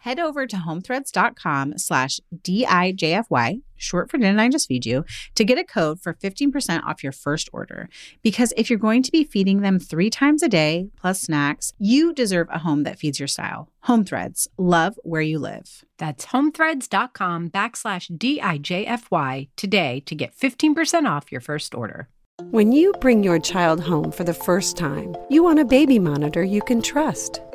head over to homethreads.com slash D-I-J-F-Y, short for Didn't I Just Feed You, to get a code for 15% off your first order. Because if you're going to be feeding them three times a day, plus snacks, you deserve a home that feeds your style. Home Threads, love where you live. That's homethreads.com backslash D-I-J-F-Y today to get 15% off your first order. When you bring your child home for the first time, you want a baby monitor you can trust.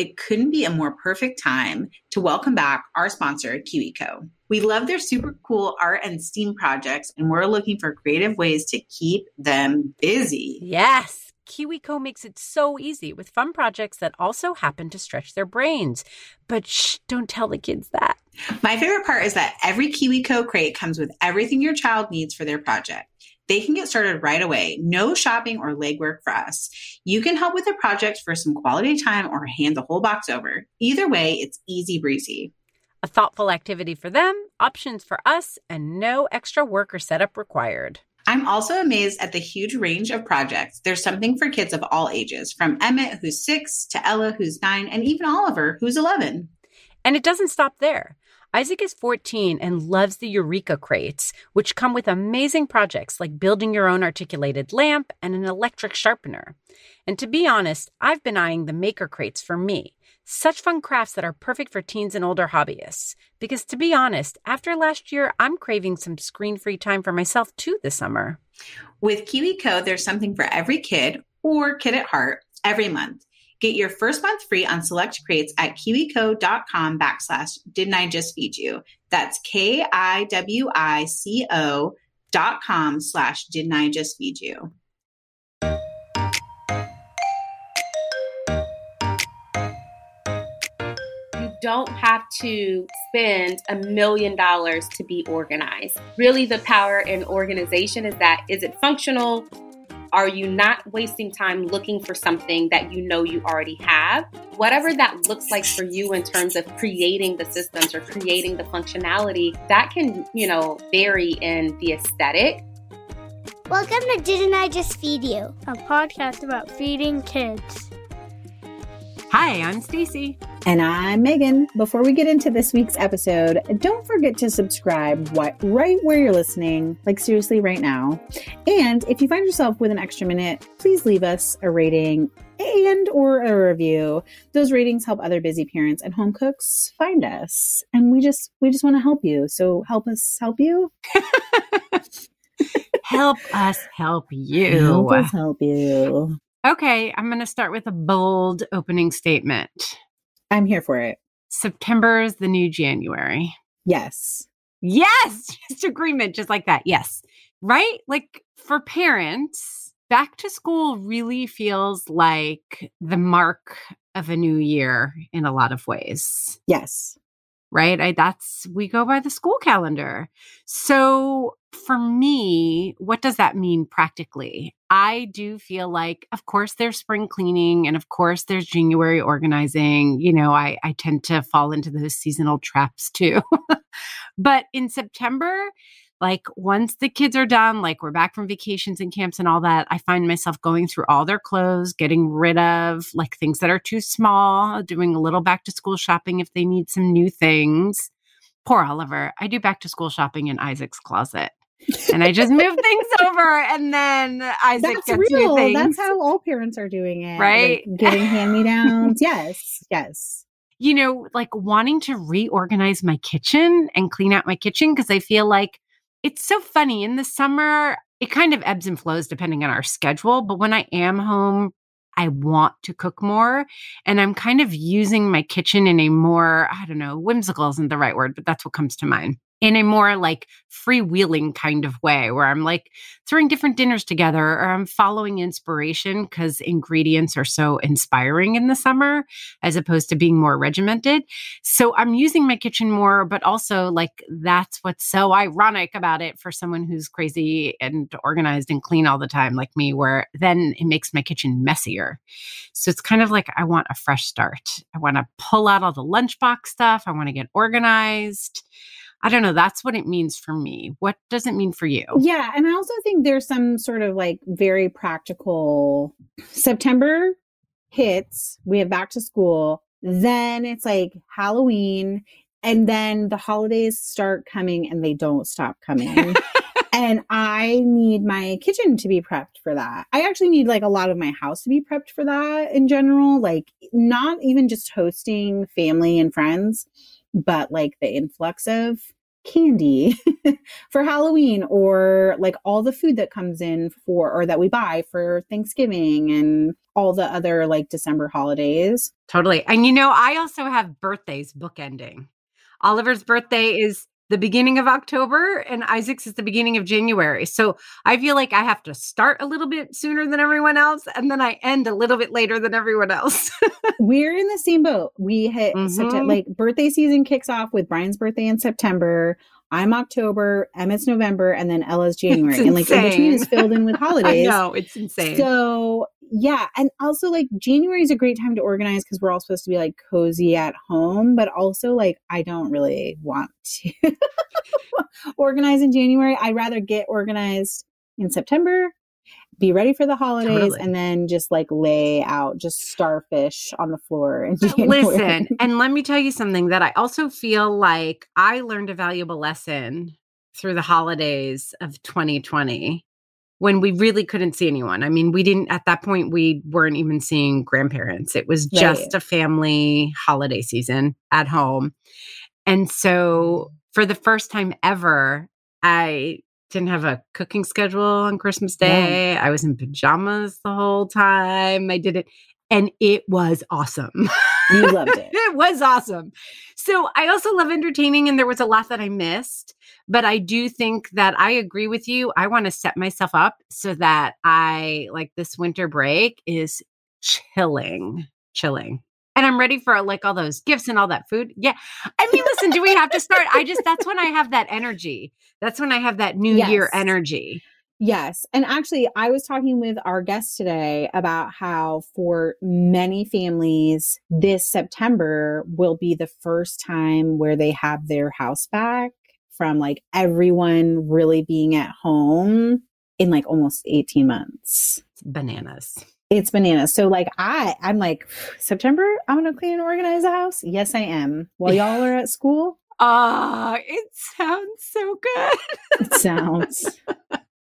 it couldn't be a more perfect time to welcome back our sponsor, KiwiCo. We love their super cool art and STEAM projects, and we're looking for creative ways to keep them busy. Yes. KiwiCo makes it so easy with fun projects that also happen to stretch their brains. But shh, don't tell the kids that. My favorite part is that every KiwiCo crate comes with everything your child needs for their project. They can get started right away. No shopping or legwork for us. You can help with a project for some quality time or hand the whole box over. Either way, it's easy breezy. A thoughtful activity for them, options for us, and no extra work or setup required. I'm also amazed at the huge range of projects. There's something for kids of all ages, from Emmett, who's six, to Ella, who's nine, and even Oliver, who's 11. And it doesn't stop there. Isaac is 14 and loves the Eureka crates, which come with amazing projects like building your own articulated lamp and an electric sharpener. And to be honest, I've been eyeing the maker crates for me. Such fun crafts that are perfect for teens and older hobbyists. Because to be honest, after last year, I'm craving some screen free time for myself too this summer. With KiwiCo, there's something for every kid or kid at heart every month. Get your first month free on select crates at kiwico.com backslash didn't I just feed you. That's K-I-W-I-C-O dot com slash didn't I just feed you. You don't have to spend a million dollars to be organized. Really, the power in organization is that is it functional? Are you not wasting time looking for something that you know you already have? Whatever that looks like for you in terms of creating the systems or creating the functionality, that can, you know, vary in the aesthetic. Welcome to Didn't I Just Feed You? A podcast about feeding kids. Hi, I'm Stacy. And I'm Megan. Before we get into this week's episode, don't forget to subscribe right where you're listening, like seriously right now. And if you find yourself with an extra minute, please leave us a rating and or a review. Those ratings help other busy parents and home cooks find us. And we just we just want to help you. So help us help you. help us help you. Help us help you. Okay, I'm going to start with a bold opening statement. I'm here for it. September is the new January. Yes. Yes, just agreement, just like that. Yes. Right? Like for parents, back to school really feels like the mark of a new year in a lot of ways. Yes right? I, that's we go by the school calendar. So for me, what does that mean practically? I do feel like, of course, there's spring cleaning and of course there's January organizing. You know, I, I tend to fall into those seasonal traps too. but in September, like once the kids are done, like we're back from vacations and camps and all that, I find myself going through all their clothes, getting rid of like things that are too small, doing a little back to school shopping if they need some new things. Poor Oliver. I do back to school shopping in Isaac's closet. and I just move things over, and then Isaac That's gets real. new things. That's how all parents are doing it, right? Like getting hand me downs. yes, yes. You know, like wanting to reorganize my kitchen and clean out my kitchen because I feel like it's so funny in the summer, it kind of ebbs and flows depending on our schedule. But when I am home, I want to cook more. And I'm kind of using my kitchen in a more, I don't know, whimsical isn't the right word, but that's what comes to mind in a more like freewheeling kind of way where I'm like throwing different dinners together or I'm following inspiration because ingredients are so inspiring in the summer as opposed to being more regimented. So I'm using my kitchen more, but also like that's what's so ironic about it for someone who's crazy and organized and clean all the time like me, where then it makes my kitchen messier. So it's kind of like I want a fresh start. I want to pull out all the lunchbox stuff. I want to get organized. I don't know. That's what it means for me. What does it mean for you? Yeah. And I also think there's some sort of like very practical September hits, we have back to school. Then it's like Halloween. And then the holidays start coming and they don't stop coming. and I need my kitchen to be prepped for that. I actually need like a lot of my house to be prepped for that in general. Like, not even just hosting family and friends, but like the influx of candy for Halloween or like all the food that comes in for or that we buy for Thanksgiving and all the other like December holidays. Totally. And you know, I also have birthdays bookending. Oliver's birthday is the beginning of October and Isaac's is the beginning of January. So I feel like I have to start a little bit sooner than everyone else and then I end a little bit later than everyone else. We're in the same boat. We hit mm-hmm. September, like birthday season kicks off with Brian's birthday in September. I'm October, Emmett's November, and then Ella's January. And like in between is filled in with holidays. No, it's insane. So yeah. And also like January is a great time to organize because we're all supposed to be like cozy at home, but also like I don't really want to organize in January. I'd rather get organized in September be ready for the holidays totally. and then just like lay out just starfish on the floor and listen and let me tell you something that i also feel like i learned a valuable lesson through the holidays of 2020 when we really couldn't see anyone i mean we didn't at that point we weren't even seeing grandparents it was just right. a family holiday season at home and so for the first time ever i didn't have a cooking schedule on Christmas Day. Yeah. I was in pajamas the whole time. I did it and it was awesome. You loved it. it was awesome. So I also love entertaining and there was a lot that I missed, but I do think that I agree with you. I want to set myself up so that I like this winter break is chilling, chilling and I'm ready for like all those gifts and all that food. Yeah. I mean, listen, do we have to start? I just, that's when I have that energy. That's when I have that new yes. year energy. Yes. And actually, I was talking with our guest today about how for many families, this September will be the first time where they have their house back from like everyone really being at home in like almost 18 months. Bananas it's bananas. So like I, I'm like September. I'm gonna clean and organize the house. Yes, I am. While y'all are at school. Ah, uh, it sounds so good. it sounds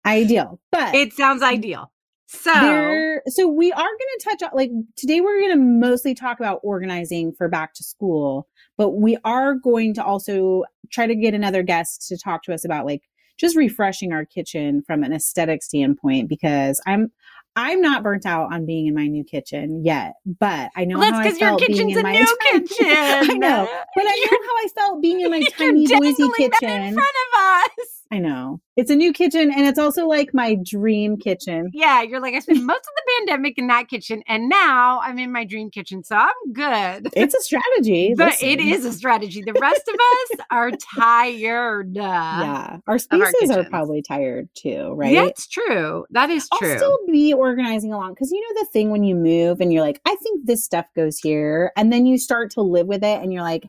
ideal, but it sounds ideal. So, there, so we are going to touch on like today. We're going to mostly talk about organizing for back to school, but we are going to also try to get another guest to talk to us about like just refreshing our kitchen from an aesthetic standpoint because I'm I'm not burnt out on being in my new kitchen yet, but I know well, how I felt being in my new kitchen. I know, but I know how I felt being in my tiny Boise kitchen in front of us. I know. It's a new kitchen and it's also like my dream kitchen. Yeah, you're like, I spent most of the pandemic in that kitchen and now I'm in my dream kitchen. So I'm good. It's a strategy. but it is a strategy. The rest of us are tired. Uh, yeah. Our spaces our are probably tired too, right? That's true. That is true. I'll still be organizing along because you know the thing when you move and you're like, I think this stuff goes here. And then you start to live with it and you're like,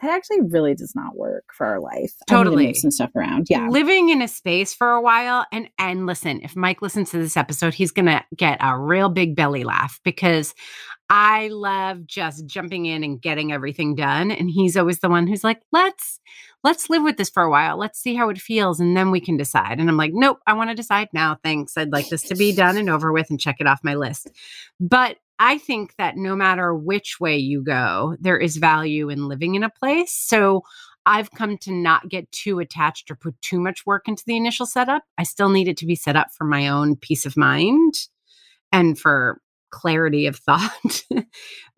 that actually really does not work for our life. Totally, move some stuff around. Yeah, living in a space for a while, and and listen, if Mike listens to this episode, he's gonna get a real big belly laugh because I love just jumping in and getting everything done, and he's always the one who's like, let's let's live with this for a while. Let's see how it feels, and then we can decide. And I'm like, nope, I want to decide now. Thanks. I'd like this to be done and over with, and check it off my list. But I think that no matter which way you go, there is value in living in a place. So I've come to not get too attached or put too much work into the initial setup. I still need it to be set up for my own peace of mind and for clarity of thought.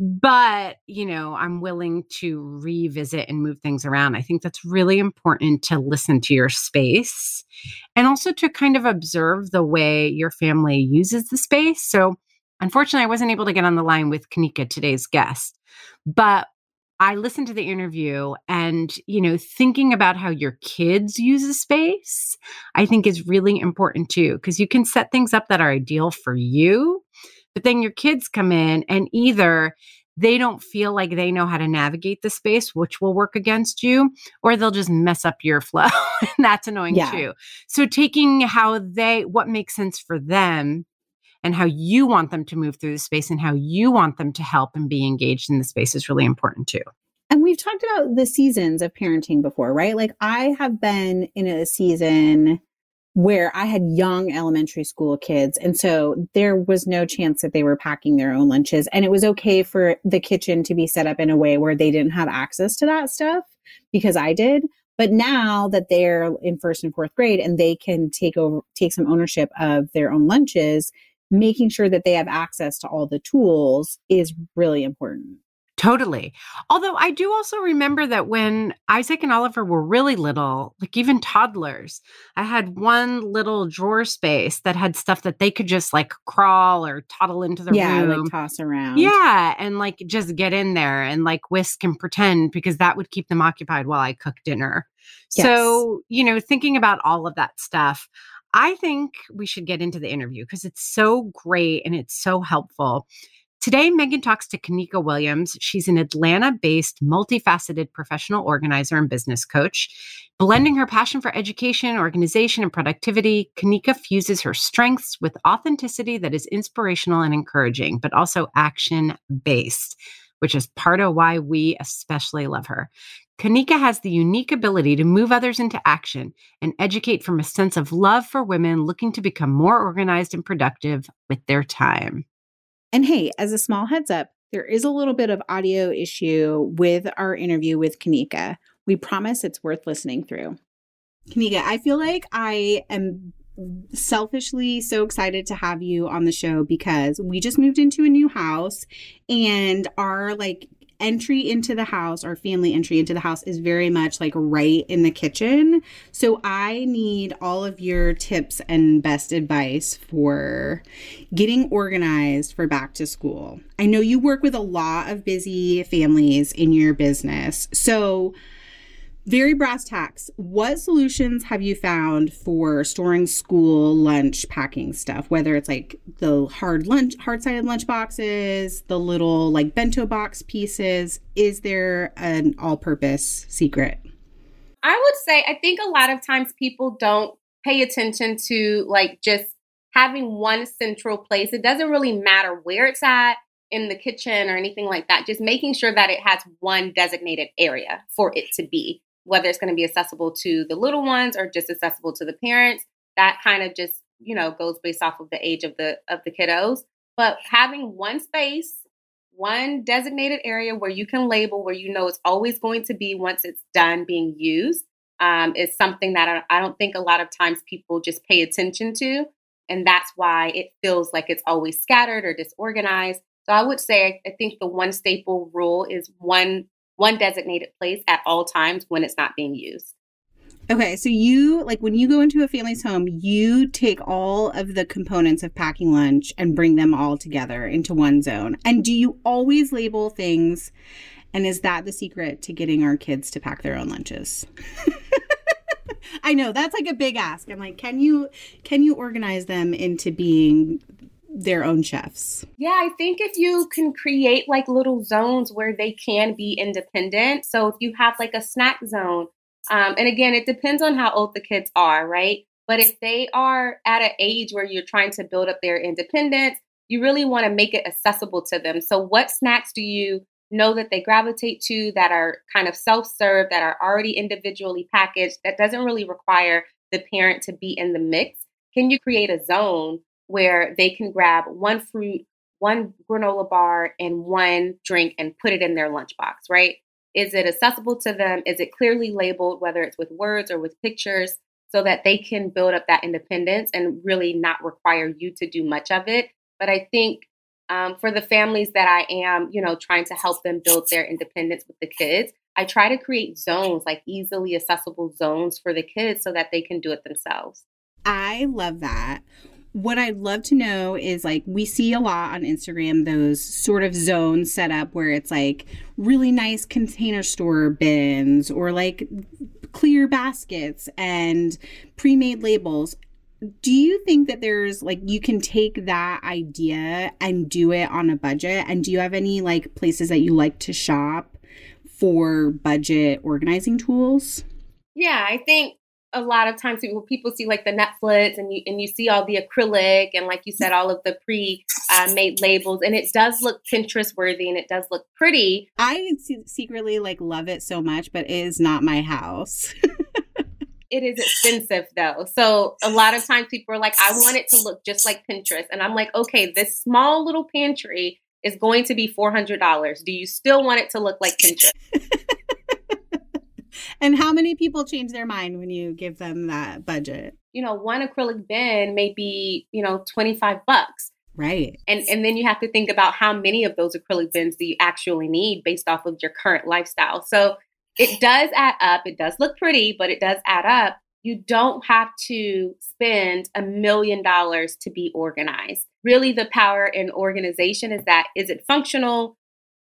but, you know, I'm willing to revisit and move things around. I think that's really important to listen to your space and also to kind of observe the way your family uses the space. So, unfortunately, I wasn't able to get on the line with Kanika, today's guest. But I listened to the interview and, you know, thinking about how your kids use a space, I think is really important too, because you can set things up that are ideal for you, but then your kids come in and either they don't feel like they know how to navigate the space, which will work against you, or they'll just mess up your flow. and that's annoying yeah. too. So, taking how they, what makes sense for them and how you want them to move through the space and how you want them to help and be engaged in the space is really important too. And we've talked about the seasons of parenting before, right? Like I have been in a season where I had young elementary school kids. And so there was no chance that they were packing their own lunches. And it was okay for the kitchen to be set up in a way where they didn't have access to that stuff because I did. But now that they're in first and fourth grade and they can take over, take some ownership of their own lunches, making sure that they have access to all the tools is really important. Totally. Although I do also remember that when Isaac and Oliver were really little, like even toddlers, I had one little drawer space that had stuff that they could just like crawl or toddle into the yeah, room. like toss around. Yeah. And like just get in there and like whisk and pretend because that would keep them occupied while I cook dinner. Yes. So, you know, thinking about all of that stuff, I think we should get into the interview because it's so great and it's so helpful. Today, Megan talks to Kanika Williams. She's an Atlanta based, multifaceted professional organizer and business coach. Blending her passion for education, organization, and productivity, Kanika fuses her strengths with authenticity that is inspirational and encouraging, but also action based, which is part of why we especially love her. Kanika has the unique ability to move others into action and educate from a sense of love for women looking to become more organized and productive with their time. And hey, as a small heads up, there is a little bit of audio issue with our interview with Kanika. We promise it's worth listening through. Kanika, I feel like I am selfishly so excited to have you on the show because we just moved into a new house and our like entry into the house, our family entry into the house is very much like right in the kitchen. So I need all of your tips and best advice for getting organized for back to school. I know you work with a lot of busy families in your business. So very brass tacks. What solutions have you found for storing school lunch packing stuff? Whether it's like the hard lunch, hard sided lunch boxes, the little like bento box pieces. Is there an all purpose secret? I would say, I think a lot of times people don't pay attention to like just having one central place. It doesn't really matter where it's at in the kitchen or anything like that. Just making sure that it has one designated area for it to be whether it's going to be accessible to the little ones or just accessible to the parents that kind of just you know goes based off of the age of the of the kiddos. But having one space one designated area where you can label where you know it's always going to be once it's done being used um, is something that I, I don't think a lot of times people just pay attention to and that's why it feels like it's always scattered or disorganized. So i would say i think the one staple rule is one one designated place at all times when it's not being used. Okay, so you like when you go into a family's home, you take all of the components of packing lunch and bring them all together into one zone. And do you always label things? And is that the secret to getting our kids to pack their own lunches? I know that's like a big ask. I'm like, can you can you organize them into being their own chefs. Yeah, I think if you can create like little zones where they can be independent. So if you have like a snack zone, um, and again, it depends on how old the kids are, right? But if they are at an age where you're trying to build up their independence, you really want to make it accessible to them. So, what snacks do you know that they gravitate to that are kind of self serve, that are already individually packaged, that doesn't really require the parent to be in the mix? Can you create a zone where they can grab one fruit, one granola bar, and one drink and put it in their lunchbox, right? Is it accessible to them? Is it clearly labeled, whether it's with words or with pictures, so that they can build up that independence and really not require you to do much of it? But I think um, for the families that I am, you know, trying to help them build their independence with the kids, I try to create zones, like easily accessible zones for the kids so that they can do it themselves. I love that. What I'd love to know is like we see a lot on Instagram those sort of zones set up where it's like really nice container store bins or like clear baskets and pre-made labels. Do you think that there's like you can take that idea and do it on a budget? And do you have any like places that you like to shop for budget organizing tools? Yeah, I think a lot of times people people see like the Netflix and you and you see all the acrylic and like you said all of the pre uh, made labels and it does look Pinterest worthy and it does look pretty. I secretly like love it so much, but it is not my house. it is expensive though. So a lot of times people are like, I want it to look just like Pinterest. And I'm like, okay, this small little pantry is going to be $400. Do you still want it to look like Pinterest? and how many people change their mind when you give them that budget? You know, one acrylic bin may be, you know, 25 bucks. Right. And and then you have to think about how many of those acrylic bins do you actually need based off of your current lifestyle. So it does add up. It does look pretty, but it does add up. You don't have to spend a million dollars to be organized. Really, the power in organization is that is it functional?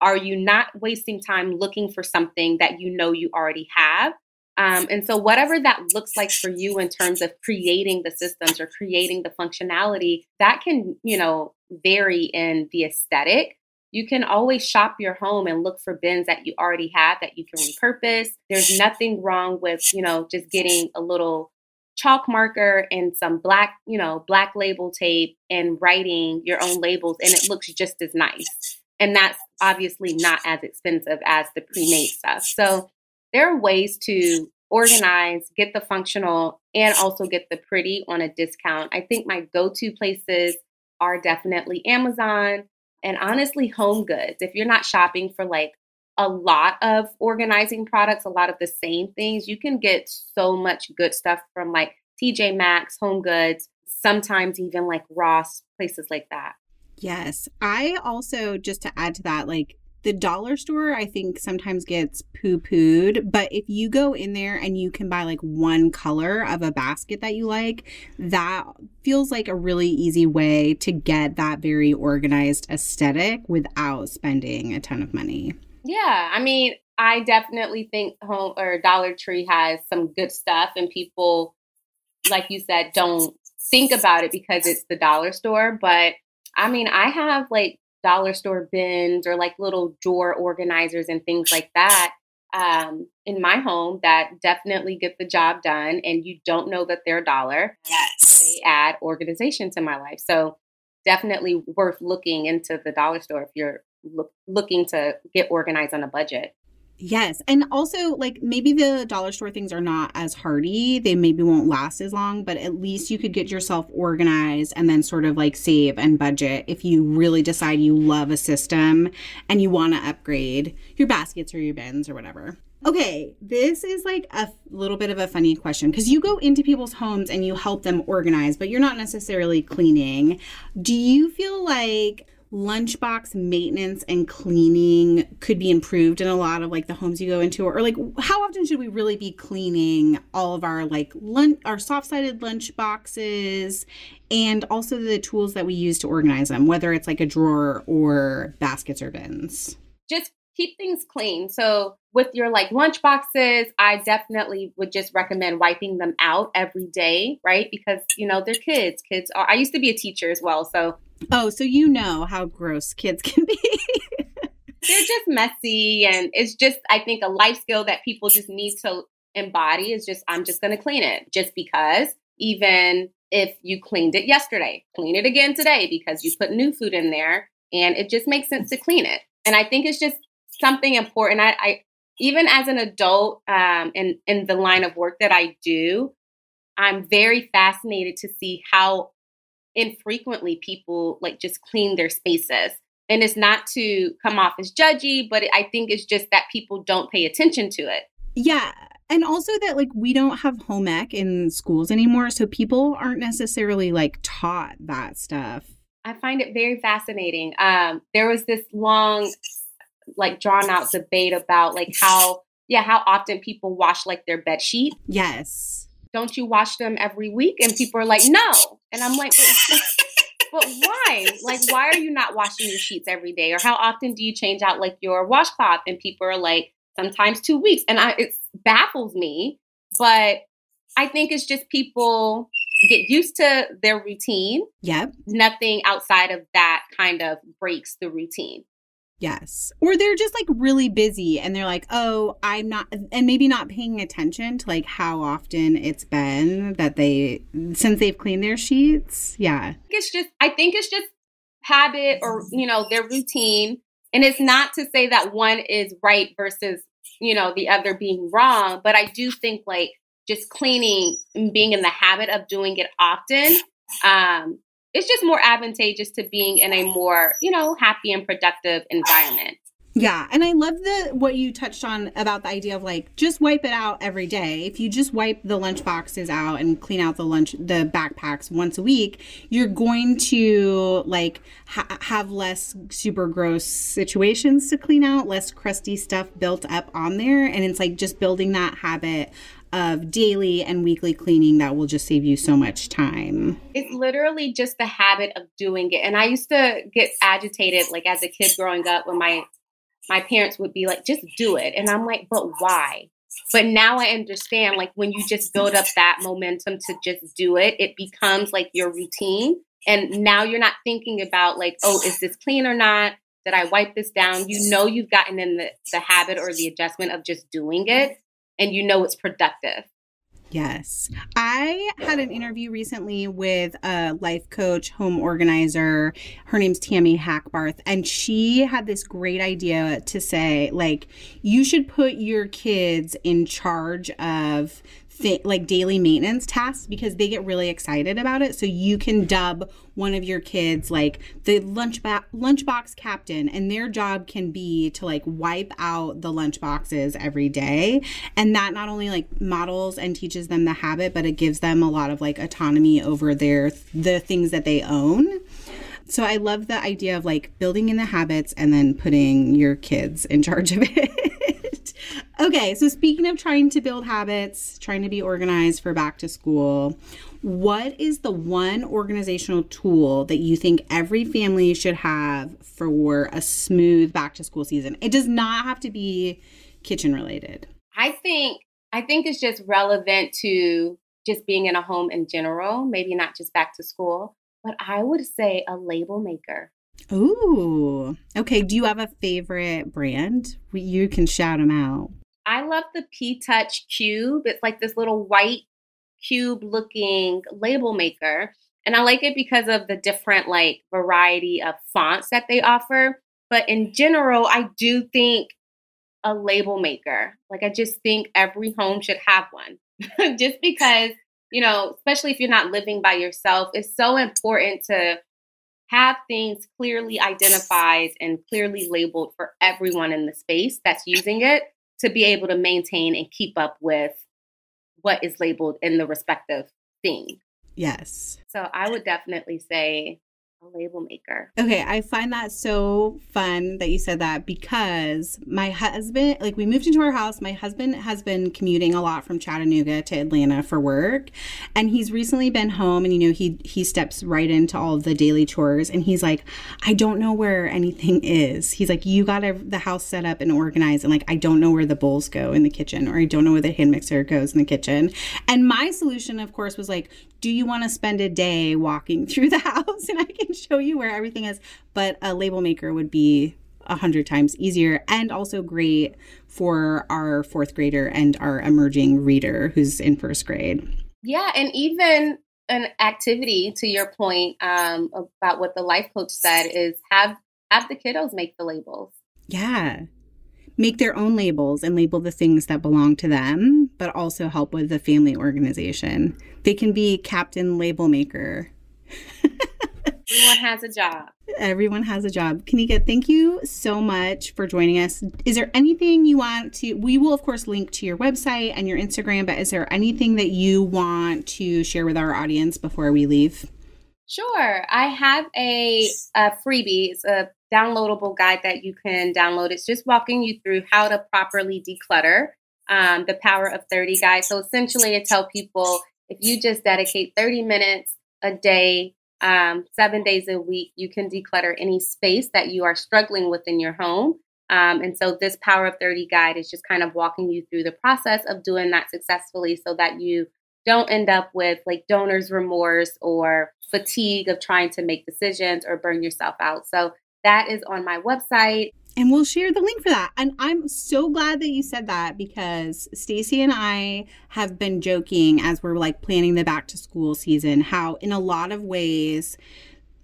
Are you not wasting time looking for something that you know you already have? Um, and so, whatever that looks like for you in terms of creating the systems or creating the functionality, that can, you know, vary in the aesthetic. You can always shop your home and look for bins that you already have that you can repurpose. There's nothing wrong with, you know, just getting a little chalk marker and some black, you know, black label tape and writing your own labels and it looks just as nice. And that's obviously not as expensive as the pre-made stuff. So there are ways to organize, get the functional, and also get the pretty on a discount. I think my go-to places are definitely Amazon and honestly Home Goods. If you're not shopping for like a lot of organizing products, a lot of the same things, you can get so much good stuff from like TJ Maxx, Home Goods, sometimes even like Ross, places like that. Yes. I also, just to add to that, like the dollar store, I think sometimes gets poo pooed. But if you go in there and you can buy like one color of a basket that you like, that feels like a really easy way to get that very organized aesthetic without spending a ton of money. Yeah. I mean, I definitely think home or Dollar Tree has some good stuff, and people, like you said, don't think about it because it's the dollar store. But I mean, I have like dollar store bins or like little drawer organizers and things like that um, in my home that definitely get the job done. And you don't know that they're a dollar. Yes. They add organization to my life. So definitely worth looking into the dollar store if you're look, looking to get organized on a budget. Yes. And also, like, maybe the dollar store things are not as hardy. They maybe won't last as long, but at least you could get yourself organized and then sort of like save and budget if you really decide you love a system and you want to upgrade your baskets or your bins or whatever. Okay, this is like a little bit of a funny question because you go into people's homes and you help them organize, but you're not necessarily cleaning. Do you feel like lunchbox maintenance and cleaning could be improved in a lot of like the homes you go into or like how often should we really be cleaning all of our like lunch our soft-sided lunch boxes and also the tools that we use to organize them whether it's like a drawer or baskets or bins? Just keep things clean. So with your like lunch boxes i definitely would just recommend wiping them out every day right? Because you know they're kids. Kids are i used to be a teacher as well so Oh, so you know how gross kids can be. They're just messy and it's just I think a life skill that people just need to embody is just I'm just going to clean it just because even if you cleaned it yesterday, clean it again today because you put new food in there and it just makes sense to clean it. And I think it's just something important. I, I even as an adult um, in in the line of work that I do, I'm very fascinated to see how infrequently people like just clean their spaces. And it's not to come off as judgy, but I think it's just that people don't pay attention to it. Yeah. And also that like we don't have home ec in schools anymore. So people aren't necessarily like taught that stuff. I find it very fascinating. Um, there was this long, like drawn out debate about like how, yeah, how often people wash like their bed sheet. Yes. Don't you wash them every week? And people are like, no. And I'm like, but, but why? Like, why are you not washing your sheets every day? Or how often do you change out like your washcloth? And people are like, sometimes two weeks. And I, it baffles me, but I think it's just people get used to their routine. Yep. Nothing outside of that kind of breaks the routine. Yes. Or they're just like really busy and they're like, oh, I'm not, and maybe not paying attention to like how often it's been that they, since they've cleaned their sheets. Yeah. It's just, I think it's just habit or, you know, their routine. And it's not to say that one is right versus, you know, the other being wrong, but I do think like just cleaning and being in the habit of doing it often um, it's just more advantageous to being in a more, you know, happy and productive environment. Yeah, and I love the what you touched on about the idea of like just wipe it out every day. If you just wipe the lunch boxes out and clean out the lunch the backpacks once a week, you're going to like ha- have less super gross situations to clean out, less crusty stuff built up on there, and it's like just building that habit of daily and weekly cleaning that will just save you so much time. It's literally just the habit of doing it. And I used to get agitated like as a kid growing up when my my parents would be like just do it. And I'm like, "But why?" But now I understand like when you just build up that momentum to just do it, it becomes like your routine. And now you're not thinking about like, "Oh, is this clean or not?" Did I wipe this down? You know you've gotten in the, the habit or the adjustment of just doing it and you know it's productive. Yes. I had an interview recently with a life coach, home organizer. Her name's Tammy Hackbarth. And she had this great idea to say, like, you should put your kids in charge of th- like daily maintenance tasks because they get really excited about it. So you can dub one of your kids like the lunch ba- lunchbox captain, and their job can be to like wipe out the lunchboxes every day, and that not only like models and teaches them the habit, but it gives them a lot of like autonomy over their the things that they own. So I love the idea of like building in the habits and then putting your kids in charge of it. okay, so speaking of trying to build habits, trying to be organized for back to school, what is the one organizational tool that you think every family should have for a smooth back to school season? It does not have to be kitchen related. I think I think it's just relevant to just being in a home in general, maybe not just back to school but I would say a label maker. Ooh. Okay. Do you have a favorite brand? You can shout them out. I love the P Touch Cube. It's like this little white cube looking label maker. And I like it because of the different like variety of fonts that they offer. But in general, I do think a label maker. Like I just think every home should have one. just because you know, especially if you're not living by yourself, it's so important to have things clearly identified and clearly labeled for everyone in the space that's using it to be able to maintain and keep up with what is labeled in the respective thing. Yes. So I would definitely say a label maker. Okay, I find that so fun that you said that because my husband, like, we moved into our house. My husband has been commuting a lot from Chattanooga to Atlanta for work, and he's recently been home. And you know, he he steps right into all the daily chores, and he's like, I don't know where anything is. He's like, you got the house set up and organized, and like, I don't know where the bowls go in the kitchen, or I don't know where the hand mixer goes in the kitchen. And my solution, of course, was like, do you want to spend a day walking through the house and I can show you where everything is? But a label maker would be a hundred times easier and also great for our fourth grader and our emerging reader who's in first grade. Yeah, and even an activity to your point um, about what the life coach said is have have the kiddos make the labels. Yeah, make their own labels and label the things that belong to them, but also help with the family organization. They can be captain label maker. Everyone has a job. Everyone has a job. Kanika, thank you so much for joining us. Is there anything you want to? We will, of course, link to your website and your Instagram, but is there anything that you want to share with our audience before we leave? Sure. I have a, a freebie. It's a downloadable guide that you can download. It's just walking you through how to properly declutter um, the Power of 30 guide. So essentially, I tell people if you just dedicate 30 minutes a day um, seven days a week, you can declutter any space that you are struggling with in your home. Um, and so, this Power of 30 guide is just kind of walking you through the process of doing that successfully so that you don't end up with like donor's remorse or fatigue of trying to make decisions or burn yourself out. So, that is on my website and we'll share the link for that. And I'm so glad that you said that because Stacy and I have been joking as we're like planning the back to school season how in a lot of ways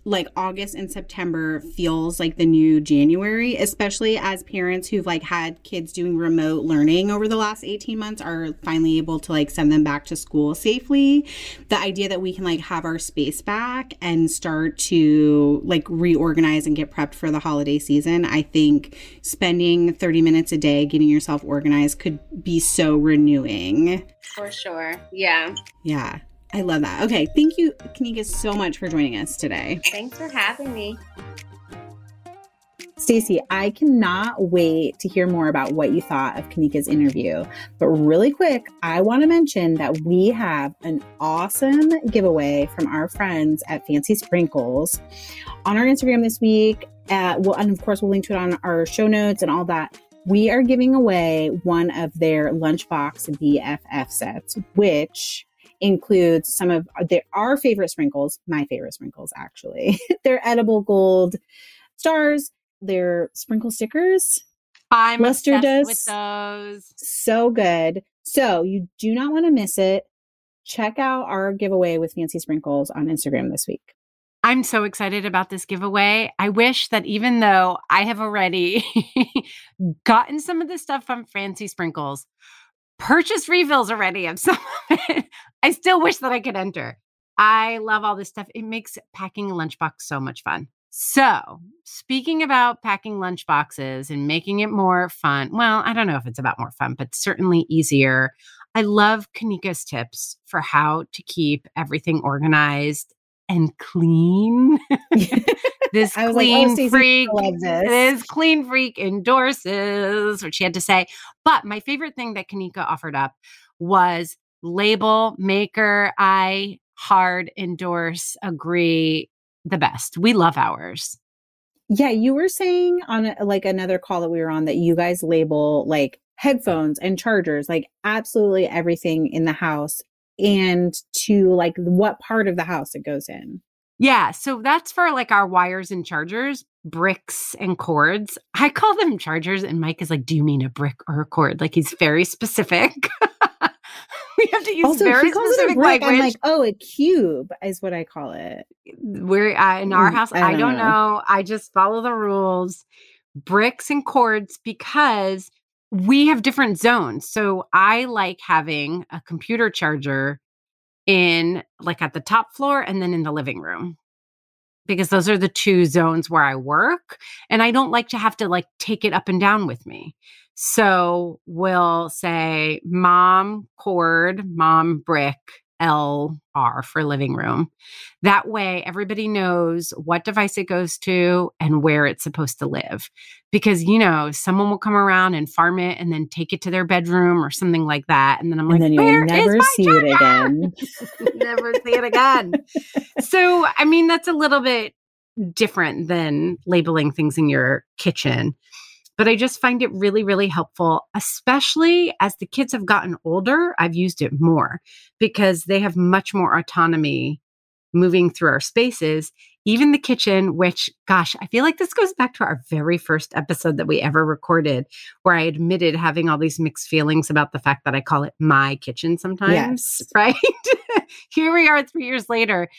like August and September feels like the new January, especially as parents who've like had kids doing remote learning over the last 18 months are finally able to like send them back to school safely. The idea that we can like have our space back and start to like reorganize and get prepped for the holiday season, I think spending 30 minutes a day getting yourself organized could be so renewing. For sure. Yeah. Yeah. I love that. Okay. Thank you, Kanika, so much for joining us today. Thanks for having me. Stacy, I cannot wait to hear more about what you thought of Kanika's interview. But really quick, I want to mention that we have an awesome giveaway from our friends at Fancy Sprinkles on our Instagram this week. Uh, well, and of course, we'll link to it on our show notes and all that. We are giving away one of their lunchbox BFF sets, which includes some of the, our favorite sprinkles, my favorite sprinkles actually. they're edible gold stars, they're sprinkle stickers. I'm Luster Dust with those. So good. So you do not want to miss it. Check out our giveaway with Fancy Sprinkles on Instagram this week. I'm so excited about this giveaway. I wish that even though I have already gotten some of this stuff from Fancy Sprinkles, purchased refills already of some of it. I still wish that I could enter. I love all this stuff. It makes packing a lunchbox so much fun. So, speaking about packing lunchboxes and making it more fun, well, I don't know if it's about more fun, but certainly easier. I love Kanika's tips for how to keep everything organized and clean. this clean like, oh, freak, this. this clean freak endorses what she had to say. But my favorite thing that Kanika offered up was label maker. I hard endorse, agree, the best. We love ours. Yeah, you were saying on a, like another call that we were on that you guys label like headphones and chargers, like absolutely everything in the house and to like what part of the house it goes in. Yeah, so that's for like our wires and chargers, bricks and cords. I call them chargers, and Mike is like, "Do you mean a brick or a cord?" Like he's very specific. we have to use also, very specific language. I'm like, oh, a cube is what I call it. We're uh, in our mm, house. I don't, I don't know. know. I just follow the rules. Bricks and cords because we have different zones. So I like having a computer charger in like at the top floor and then in the living room because those are the two zones where I work and I don't like to have to like take it up and down with me. So we'll say mom cord, mom brick, LR for living room. That way, everybody knows what device it goes to and where it's supposed to live. Because, you know, someone will come around and farm it and then take it to their bedroom or something like that. And then I'm and like, then you'll never see charger? it again. never see it again. so, I mean, that's a little bit different than labeling things in your kitchen. But I just find it really, really helpful, especially as the kids have gotten older. I've used it more because they have much more autonomy moving through our spaces, even the kitchen, which, gosh, I feel like this goes back to our very first episode that we ever recorded, where I admitted having all these mixed feelings about the fact that I call it my kitchen sometimes, yes. right? Here we are three years later.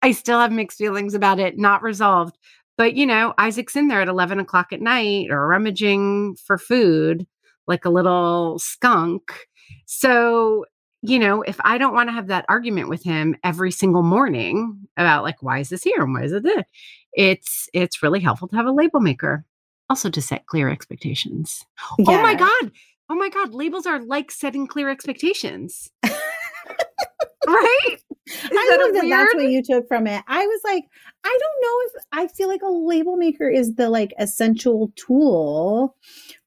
I still have mixed feelings about it, not resolved. But, you know, Isaac's in there at 11 o'clock at night or rummaging for food like a little skunk. So, you know, if I don't want to have that argument with him every single morning about like why is this here and why is it there, it's it's really helpful to have a label maker. Also to set clear expectations. Oh my god. Oh my god, labels are like setting clear expectations. right? Is I that love that that's what you took from it. I was like, I don't know if I feel like a label maker is the like essential tool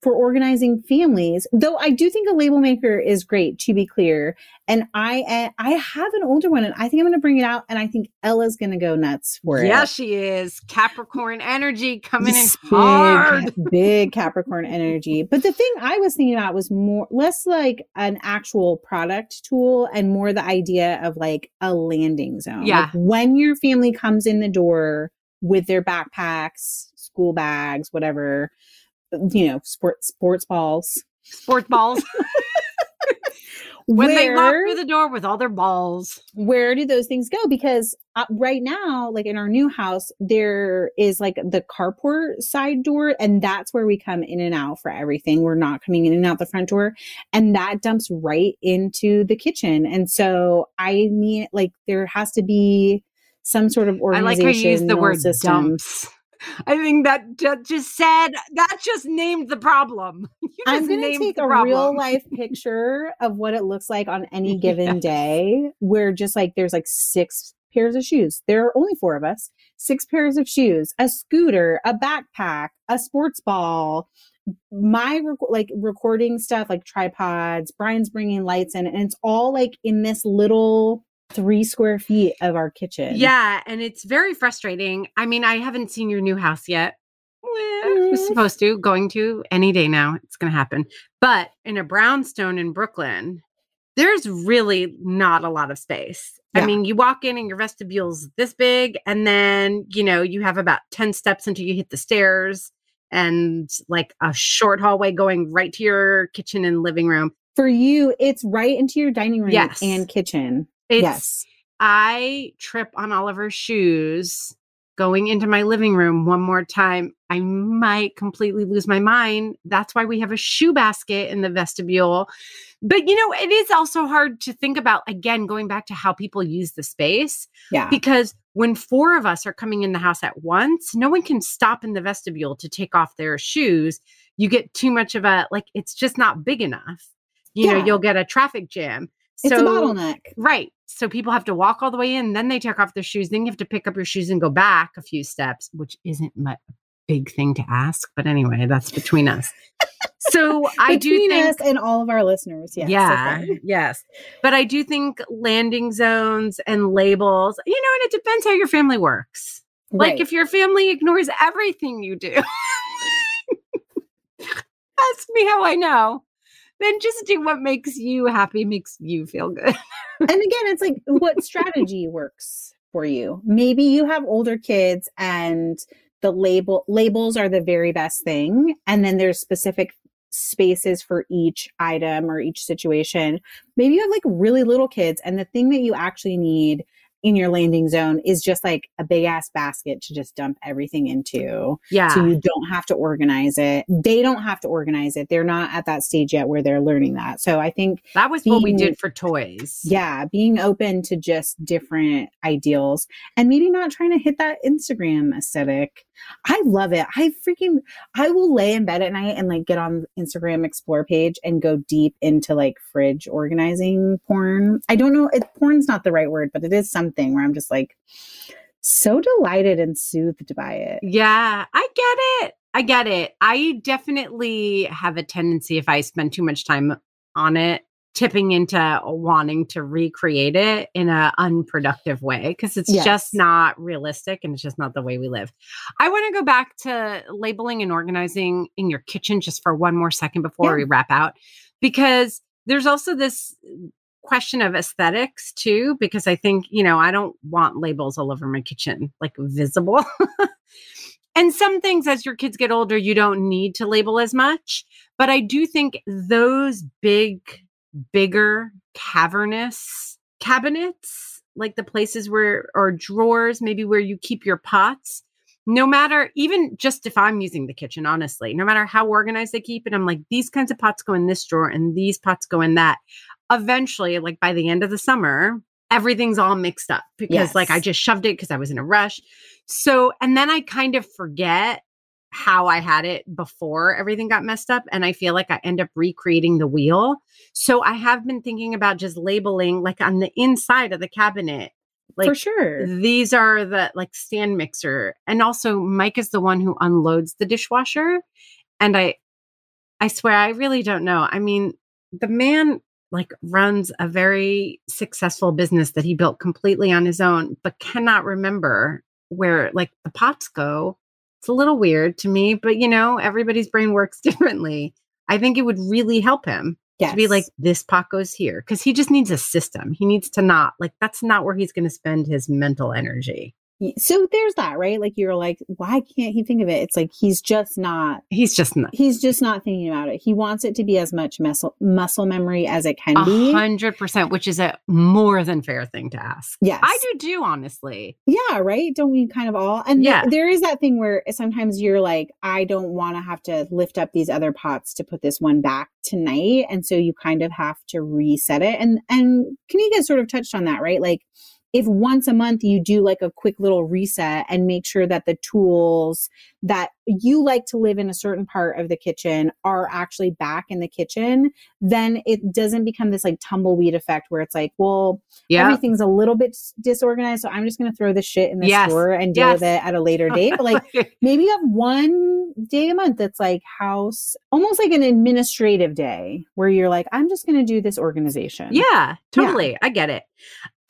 for organizing families. Though I do think a label maker is great to be clear. And I I have an older one and I think I'm going to bring it out and I think Ella's going to go nuts for it. Yeah, she is. Capricorn energy coming in This hard. Big, big Capricorn energy. But the thing I was thinking about was more less like an actual product tool and more the idea of like a landing zone. Yeah. Like when your family comes in the door with their backpacks, school bags, whatever, you know, sports sports balls. Sports balls. when they walk through the door with all their balls. where do those things go because uh, right now like in our new house there is like the carport side door and that's where we come in and out for everything we're not coming in and out the front door and that dumps right into the kitchen and so i need like there has to be some sort of organization. I like how you use the word system. dumps. I think that just said that just named the problem. I'm going to take a problem. real life picture of what it looks like on any given Yes. day where just like there's like six pairs of shoes. There are only four of us. Six pairs of shoes, a scooter, a backpack, a sports ball, my rec- like recording stuff like tripods. Brian's bringing lights in and it's all like in this little 3 square feet of our kitchen. Yeah, and it's very frustrating. I mean, I haven't seen your new house yet. Well, I was supposed to, going to any day now. It's going to happen. But in a brownstone in Brooklyn, there's really not a lot of space. Yeah. I mean, you walk in and your vestibule's this big, and then, you know, you have about 10 steps until you hit the stairs and like a short hallway going right to your kitchen and living room. For you, it's right into your dining room Yes. and kitchen. It's yes. I trip on Oliver's shoes going into my living room one more time, I might completely lose my mind. That's why we have a shoe basket in the vestibule. But you know, it is also hard to think about again, going back to how people use the space, Yeah. because when four of us are coming in the house at once, no one can stop in the vestibule to take off their shoes. You get too much of a like, it's just not big enough. You know, you'll get a traffic jam. It's a bottleneck. Right. So people have to walk all the way in, then they take off their shoes, then you have to pick up your shoes and go back a few steps, which isn't my big thing to ask. But anyway, that's between us. So I do think us and all of our listeners. Yes. yeah, okay. yes. But I do think landing zones and labels, you know, and it depends how your family works. Like if your family ignores everything you do, ask me how I know. Then just do what makes you happy, makes you feel good. and again, it's like what strategy works for you. Maybe you have older kids and the label labels are the very best thing. And then there's specific spaces for each item or each situation. Maybe you have like really little kids and the thing that you actually need in your landing zone is just like a big ass basket to just dump everything into. Yeah. So you don't have to organize it. They don't have to organize it. They're not at that stage yet where they're learning that. So I think that was what we did for toys. yeah, being open to just different ideals and maybe not trying to hit that Instagram aesthetic. I love it. I freaking I will lay in bed at night and like get on Instagram explore page and go deep into like fridge organizing porn. I don't know, it porn's not the right word, but it is something where I'm just like so delighted and soothed by it. Yeah, I get it. I get it. I definitely have a tendency if I spend too much time on it, tipping into wanting to recreate it in an unproductive way because it's Yes. just not realistic and it's just not the way we live. I want to go back to labeling and organizing in your kitchen just for one more second before Yeah. we wrap out because there's also this question of aesthetics too because i think you know i don't want labels all over my kitchen like visible. And some things as your kids get older you don't need to label as much but i do think those big bigger cavernous cabinets like the places where or drawers maybe where you keep your pots no matter even just if i'm using the kitchen honestly no matter how organized they keep it i'm like these kinds of pots go in this drawer and these pots go in that eventually like by the end of the summer everything's all mixed up because like I just shoved it because I was in a rush. So, and then I kind of forget how I had it before everything got messed up. And I feel like I end up recreating the wheel. So I have been thinking about just labeling like on the inside of the cabinet, like For sure. these are the like stand mixer. And also Mike is the one who unloads the dishwasher. And I I swear I really don't know. I mean, the man like runs a very successful business that he built completely on his own, but cannot remember where like the pots go. It's a little weird to me, but you know, everybody's brain works differently. I think it would really help him Yes. to be like, this pot goes here because he just needs a system. He needs to not like that's not where he's going to spend his mental energy. So there's that, right? Like you're like, why can't he think of it? It's like he's just not He's just not. he's just not thinking about it. He wants it to be as much muscle muscle memory as it can A be. hundred percent, which is a more than fair thing to ask. Yes. I do do honestly. Yeah, right? Don't we kind of all? And Yeah. there, there is that thing where sometimes you're like, I don't want to have to lift up these other pots to put this one back tonight. And so you kind of have to reset it. And and Kanika sort of touched on that, right? Like if once a month you do like a quick little reset and make sure that the tools that you like to live in a certain part of the kitchen are actually back in the kitchen, then it doesn't become this like tumbleweed effect where it's like, well, Yeah. everything's a little bit disorganized. So I'm just going to throw this shit in the Yes. drawer and deal with it at a later date. But like maybe you have one day a month that's like house, almost like an administrative day where you're like, I'm just going to do this organization. yeah, totally. I get it.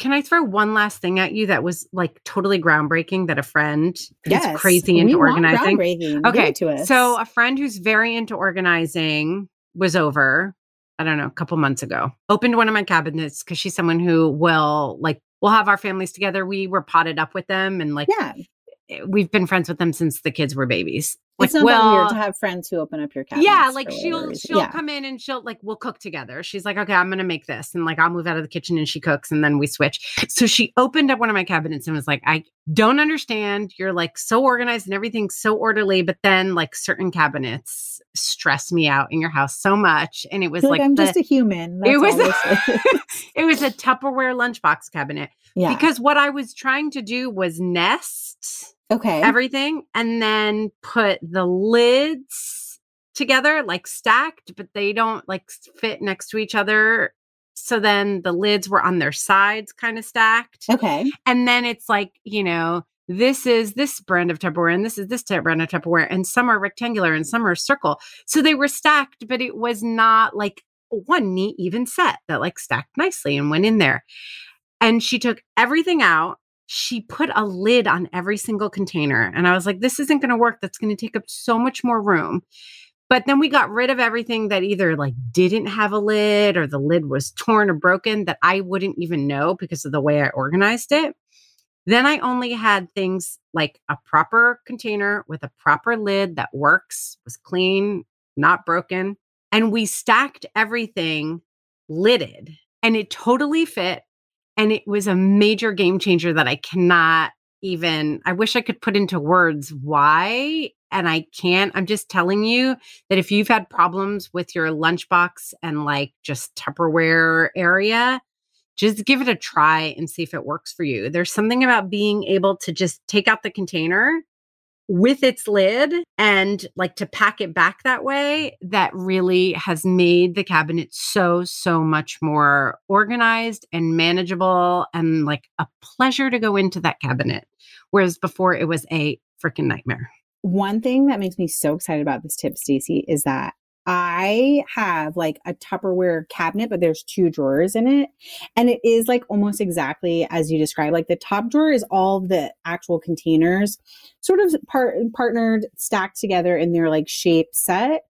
Can I throw one last thing at you that was like totally groundbreaking that a friend who's Yes. crazy into organizing? Okay. it to us. So a friend who's very into organizing was over, I don't know, a couple months ago. Opened one of my cabinets because she's someone who will like we'll have our families together. We were potted up with them and like yeah, eh, we've been friends with them since the kids were babies. Like it's not that weird to have friends who open up your cabinets. yeah, like she'll she'll yeah. come in and she'll like we'll cook together. She's like, okay, I'm gonna make this, and like I'll move out of the kitchen and she cooks, and then we switch. So she opened up one of my cabinets and was like, I don't understand. You're like so organized and everything's so orderly, but then like certain cabinets stress me out in your house so much, and it was like, like I'm the- just a human. That's it was it was a Tupperware lunchbox cabinet yeah. because what I was trying to do was nest okay. everything and then put the lids together like stacked but they don't like fit next to each other so then the lids were on their sides kind of stacked okay. and then it's like you know this is this brand of Tupperware and this is this type brand of Tupperware and some are rectangular and some are circle so they were stacked but it was not like one neat even set that like stacked nicely and went in there and she took everything out she put a lid on every single container and i was like this isn't going to work. That's going to take up so much more room. But then we got rid of everything that either like didn't have a lid or the lid was torn or broken that i wouldn't even know because of the way i organized it. Then i only had things like a proper container with a proper lid that works was clean not broken and we stacked everything lidded and it totally fit and it was a major game changer that I cannot even I wish I could put into words why and I can't. I'm just telling you that if you've had problems with your lunchbox and like just Tupperware area, just give it a try and see if it works for you. There's something about being able to just take out the container with its lid and like to pack it back that way that really has made the cabinet so so much more organized and manageable and like a pleasure to go into that cabinet whereas before it was a freaking nightmare. One thing that makes me so excited about this tip, Stacie is that I have like a Tupperware cabinet, but there's two drawers in it. And it is like almost exactly as you described. Like the top drawer is all the actual containers sort of part partnered, stacked together in their like shape set.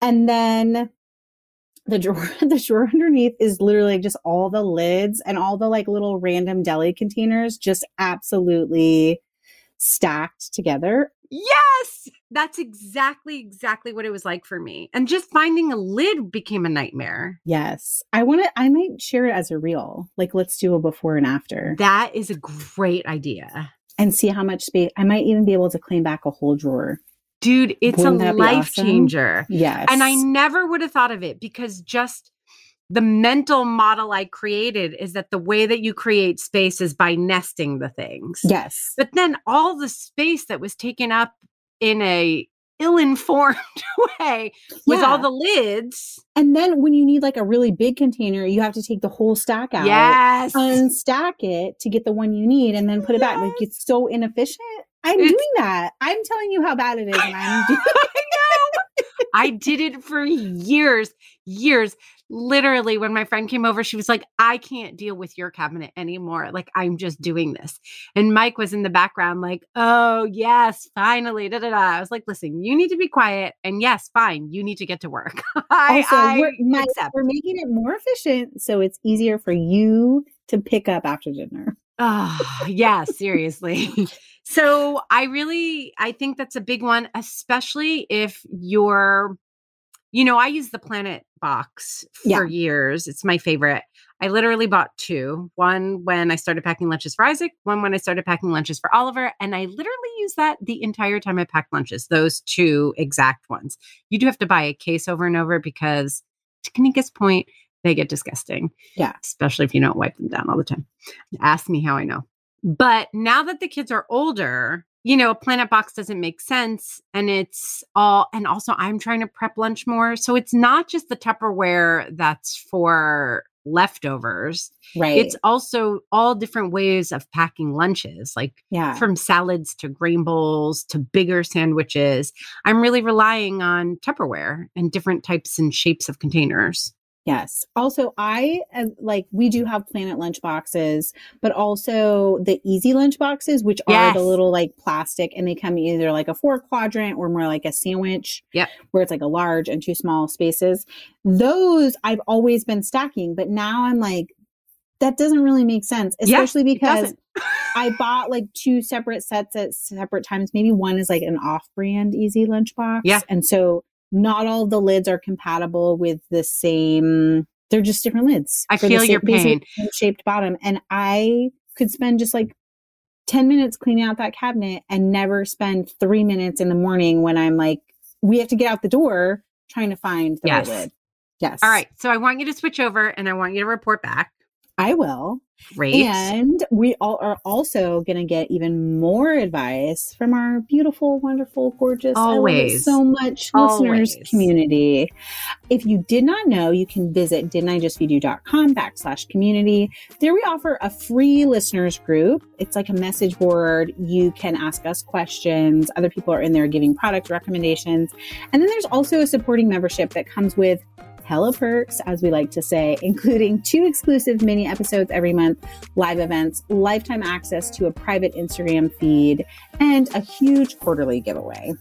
And then the drawer, the drawer underneath is literally just all the lids and all the like little random deli containers just absolutely stacked together. yes that's exactly exactly what it was like for me and just finding a lid became a nightmare Yes. I want to, I might share it as a reel. Like, let's do a before and after that is a great idea and see how much space. I might even be able to claim back a whole drawer. dude it's Wouldn't a life awesome? changer Yes. And I never would have thought of it because just the mental model I created is that the way that you create space is by nesting the things. Yes. But then all the space that was taken up in a ill-informed way with Yeah. all the lids. And then when you need like a really big container, you have to take the whole stack out. Yes. unstack it to get the one you need and then put it back. Like it's so inefficient. I'm It's- doing that. I'm telling you how bad it is, and I'm doing I did it for years, years. Literally, when my friend came over, she was like, I can't deal with your cabinet anymore. Like, I'm just doing this. And Mike was in the background, like, oh, yes, finally. Da, da, da. I was like, listen, you need to be quiet. And yes, fine, you need to get to work. I, also I we're, accept. we're making it more efficient, so it's easier for you to pick up after dinner. Oh, yeah, seriously. so I really I think that's a big one, especially if you're you know, I use the Planet box for Yeah. years. It's my favorite. I literally bought two. One when I started packing lunches for Isaac, one when I started packing lunches for Oliver, and I literally use that the entire time I pack lunches. Those two exact ones. You do have to buy a case over and over because to Kanika's point, they get disgusting. Yeah. Especially if you don't wipe them down all the time. Ask me how I know. But now that the kids are older, you know, a PlanetBox doesn't make sense. And it's all, and also I'm trying to prep lunch more. So it's not just the Tupperware that's for leftovers, Right. it's also all different ways of packing lunches, like yeah. from salads to grain bowls to bigger sandwiches. I'm really relying on Tupperware and different types and shapes of containers. Yes. Also, I uh, like we do have Planet lunch boxes, but also the Easy lunch boxes, which are the little like plastic, and they come either like a four quadrant or more like a sandwich. Yep. Where it's like a large and two small spaces. Those I've always been stacking, but now I'm like, that doesn't really make sense, especially It because. I bought like two separate sets at separate times. Maybe one is like an off-brand Easy lunchbox. Yeah. And so not all the lids are compatible with the same. They're just different lids. I feel your pain. Shaped bottom, and I could spend just like ten minutes cleaning out that cabinet and never spend three minutes in the morning when I'm like, we have to get out the door trying to find the Yes. right lid. Yes. All right. So I want you to switch over and I want you to report back. I will. Great. And we all are also going to get even more advice from our beautiful, wonderful, gorgeous, Always. so much Always. listeners community. If you did not know, you can visit didntijustfeedyou.com backslash community. There we offer a free listeners group. It's like a message board. You can ask us questions. Other people are in there giving product recommendations. And then there's also a supporting membership that comes with hella perks, as we like to say, including two exclusive mini episodes every month, live events, lifetime access to a private Instagram feed, and a huge quarterly giveaway.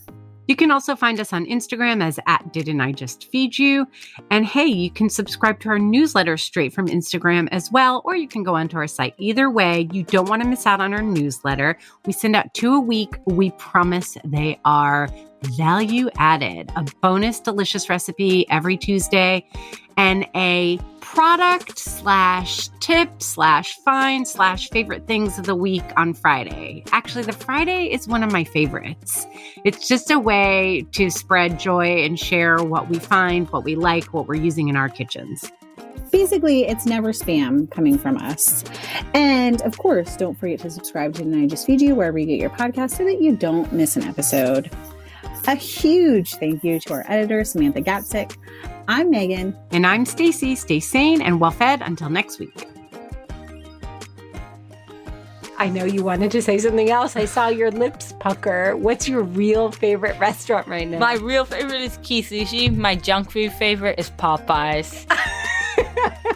You can also find us on Instagram as at Didn't I Just Feed You? And hey, you can subscribe to our newsletter straight from Instagram as well, or you can go onto our site. Either way, you don't want to miss out on our newsletter. We send out two a week. We promise they are value added. A bonus delicious recipe every Tuesday and a product slash tip slash find slash favorite things of the week on Friday. Actually, the Friday is one of my favorites. It's just a way to spread joy and share what we find, what we like, what we're using in our kitchens. Basically, it's never spam coming from us. And of course, don't forget to subscribe to Didn't I Just Feed You wherever you get your podcast so that you don't miss an episode. A huge thank you to our editor, Samantha Gatzik. I'm Meghan. And I'm Stacie. Stay sane and well fed until next week. I know you wanted to say something else. I saw your lips pucker. What's your real favorite restaurant right now? My real favorite is Ki Sushi. My junk food favorite is Popeyes.